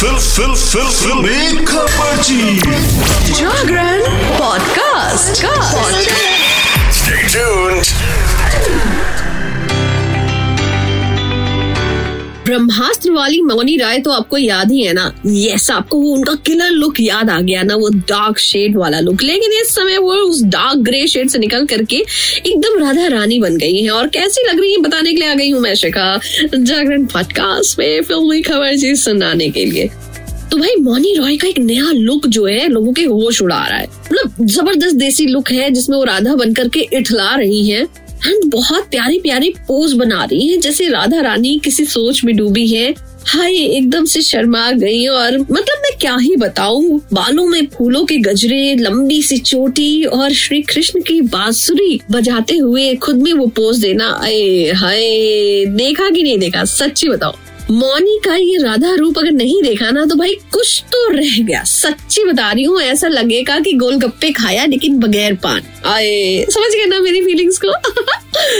Fill फिल फिल फिल। खबरची Jagran podcast. Stay tuned. Brahmastra वाली मौनी राय तो आपको याद ही है ना? यस आपको वो उनका किलर लुक याद आ गया ना, वो डार्क शेड वाला लुक लेकिन इस समय वो उस डार्क ग्रे शेड से निकल करके एकदम राधा रानी बन गई है। और कैसी लग रही है बताने के लिए आ गई हूँ मैं, शिखा। जागरण पॉडकास्ट में फिल्मी खबर जी सुनाने के लिए। तो भाई मौनी रॉय का एक नया लुक जो है, लोगों के होश उड़ा रहा है। मतलब ज़बरदस्त देसी लुक है जिसमें वो राधा बनकर के इठला रही है। एंड बहुत प्यारी प्यारी पोज बना रही है, जैसे राधा रानी किसी सोच में डूबी है। हाय, एकदम से शर्मा गई और मतलब मैं क्या ही बताऊँ, बालों में फूलों के गजरे, लंबी सी चोटी और श्री कृष्ण की बांसुरी बजाते हुए खुद में वो पोज देना। अये, हाय, देखा कि नहीं देखा? सच्ची बताओ मौनी का ये राधा रूप अगर नहीं देखा ना तो भाई कुछ तो रह गया। सच्ची बता रही हूँ, ऐसा लगेगा कि गोलगप्पे खाया, लेकिन बगैर पान। आए, समझ गए ना मेरी फीलिंग्स को?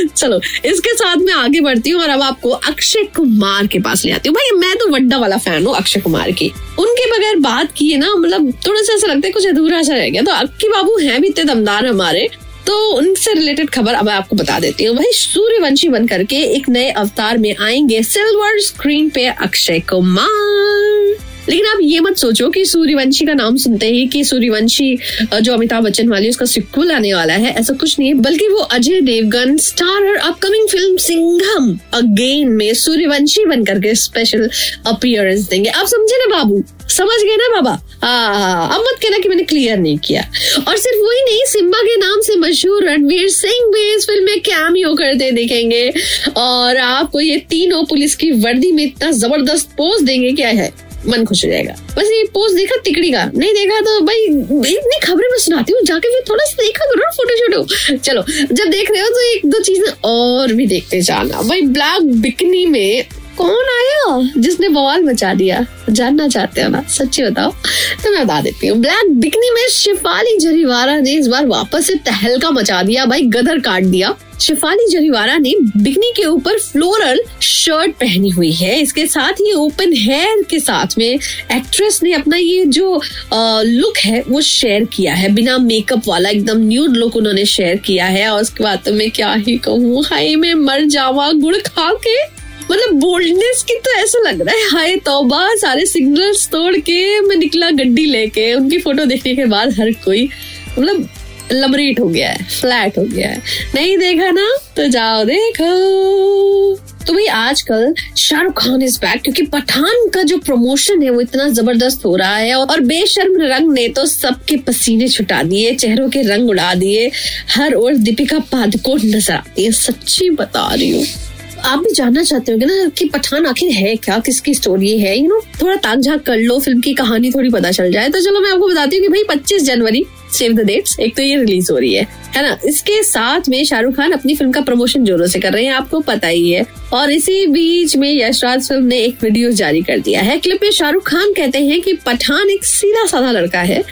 चलो, इसके साथ मैं आगे बढ़ती हूँ और अब आपको अक्षय कुमार के पास ले आती हूँ। भाई, मैं तो वड्डा वाला फ़ैन हूँ, अक्षय कुमार की। उनके बगैर बात किए ना मतलब थोड़ा सा ऐसा लगता है कुछ अधूरा सा रह गया। तो अक्की बाबू हैं भी इतने दमदार हमारे। तो उनसे रिलेटेड खबर अब आपको बता देती हूँ। वही सूर्यवंशी बन करके एक नए अवतार में आएँगे। सिल्वर स्क्रीन पे अक्षय कुमार। लेकिन आप ये मत सोचो कि सूर्यवंशी का नाम सुनते ही कि सूर्यवंशी जो अमिताभ बच्चन वाली उसका सिक्वल आने वाला है। ऐसा कुछ नहीं है, बल्कि वो Ajay Devgn starrer upcoming film Singham again में सूर्यवंशी बन करके स्पेशल अपियरेंस देंगे। आप समझे ना बाबू? समझ गए ना बाबा? हाँ अब मत कहना कि मैंने क्लियर नहीं किया। और सिर्फ़ वही नहीं, सिम्बा के मशहूर रणवीर सिंह भी इस फ़िल्म में कैमियो करते दिखेंगे। और आपको ये तीनों पुलिस की वर्दी में इतना ज़बरदस्त पोज देंगे, क्या है? मन खुश हो जाएगा। बस ये पोस्ट देखा तिकड़ी का? नहीं देखा तो भाई, इतनी खबरें मैं सुनाती हूँ, जाके फिर थोड़ा सा देखा करो फ़ोटो शोटो चलो, जब देख रहे हो तो एक दो चीज़ें और भी देखते जाना। भाई, ब्लैक बिकनी में कौन आया? जिसने बवाल मचा दिया। जानना चाहते हो ना? सच्ची बताओ। तो मैं बता देती हूँ। ब्लैक बिकनी में शिफाली जरीवारा ने इस बार वापस से तहलका मचा दिया भाई गदर काट दिया। शिफाली जरीवारा ने बिकनी के ऊपर फ्लोरल शर्ट पहनी हुई है। इसके साथ ही ओपन हेयर के साथ में एक्ट्रेस ने अपना ये जो आ, लुक है वो शेयर किया है। बिना मेकअप वाला एकदम न्यूड लुक उन्होंने शेयर किया है। और उसके बाद तो मैं क्या ही कहूँ हाय मैं मर जावा गुड़ खा के। मतलब बोल्डनेस की तो ऐसा लग रहा है, हाय तौबा, सारे सिग्नल्स तोड़ के मैं निकला गड्डी लेके, उनकी फ़ोटो देखने के बाद हर कोई मतलब लमरीट हो गया है फ्लैट हो गया है। नहीं देखा ना तो जाओ देखो। तो भाई आजकल शाहरुख खान इज़ बैक क्योंकि पठान का जो प्रमोशन है वो इतना ज़बरदस्त हो रहा है, और बेशर्म रंग ने तो सबके पसीने छुटा दिए, चेहरों के रंग उड़ा दिए, हर ओर दीपिका पादुकोण नज़र आती है, सच्ची बता रही हूँ। आप भी जानना चाहते होंगे ना कि पठान आखिर है क्या? किसकी स्टोरी है? यू नो थोड़ा ताक झाक कर लो फ़िल्म की कहानी थोड़ी पता चल जाए। तो चलो मैं आपको बताती हूँ कि भाई 25 जनवरी सेव द डेट्स एक तो ये रिलीज़ हो रही है। है ना? इसके साथ में शाहरुख खान अपनी फ़िल्म का प्रमोशन जोरों से कर रहे हैं, आपको पता ही है। और इसी बीच में यशराज फ़िल्म ने एक वीडियो जारी कर दिया है। क्लिप में शाहरुख खान कहते हैं कि पठान एक सीधा साधा लड़का है,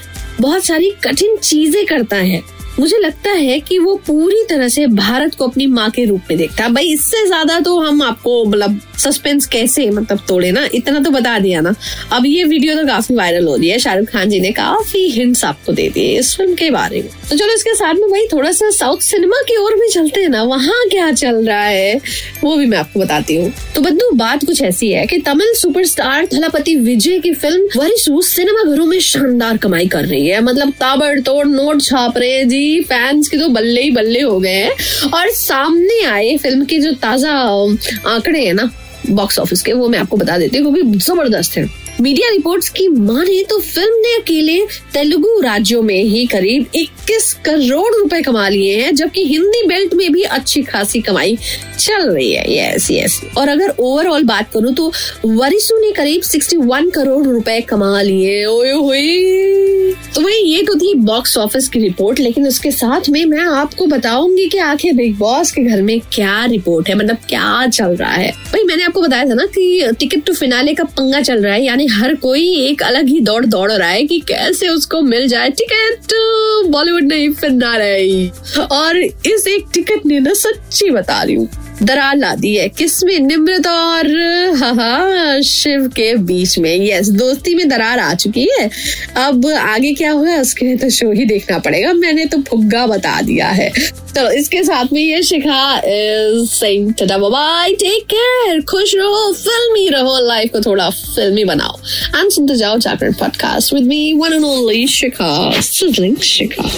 बहुत सारी कठिन चीज़ें करता है। मुझे लगता है कि वो पूरी तरह से भारत को अपनी माँ के रूप में देखता है। भाई, इससे ज़्यादा तो हम आपको मतलब सस्पेंस कैसे मतलब तोड़े ना? इतना तो बता दिया ना। अब ये वीडियो तो काफ़ी वायरल हो रही है। शाहरुख खान जी ने काफ़ी हिंट्स आपको दे दिए इस फ़िल्म के बारे में। तो चलो, इसके साथ में भाई थोड़ा सा साउथ सिनेमा की ओर भी चलते हैं ना। वहाँ क्या चल रहा है, वो भी मैं आपको बताती हूँ। तो बंधु, बात कुछ ऐसी है की तमिल सुपरस्टार थलापति विजय की फ़िल्म वरिसु सिनेमा घरों में शानदार कमाई कर रही है। मतलब ताबड़तोड़ नोट छाप रहे जी फैंस के तो बल्ले ही बल्ले हो गए हैं। और सामने आए फ़िल्म के जो ताज़ा आंकड़े हैं ना बॉक्स ऑफ़िस के, वो मैं आपको बता देती हूँ, वो भी ज़बरदस्त है। मीडिया रिपोर्ट्स की माने तो फ़िल्म ने अकेले तेलुगु राज्यों में ही करीब 21 करोड़ रुपए कमा लिए हैं, जबकि हिंदी बेल्ट में भी अच्छी खासी कमाई चल रही है। यस यस और अगर ओवरऑल बात करूँ तो वरिसु ने करीब 61 करोड़ रुपए कमा लिए। ओए ये तो थी बॉक्स ऑफ़िस की रिपोर्ट लेकिन उसके साथ में मैं आपको बताऊँगी कि आखिर बिग बॉस के घर में क्या रिपोर्ट है मतलब क्या चल रहा है। भाई, मैंने आपको बताया था ना कि टिकट टू फिनाले का पंगा चल रहा है, यानी हर कोई एक अलग ही दौड़ दौड़ रहा है कि कैसे उसको मिल जाए। टिकट बॉलीवुड नहीं, फिर ना रही। और इस एक टिकट ने ना सच्ची बता रही हूँ। दरार ला दी है। किसमें निम्रता और शिव के बीच में। यस दोस्ती में दरार आ चुकी है। अब आगे क्या हुआ उसके लिए तो शो ही देखना पड़ेगा। मैंने तो फुग्गा बता दिया है। तो इसके साथ में ये Shikha ta-ta bye take care खुश रहो फिल्मी रहो लाइफ को थोड़ा फिल्मी बनाओ। एंड सुनते जाओ Jagran podcast with me one and only Shikha Shikha.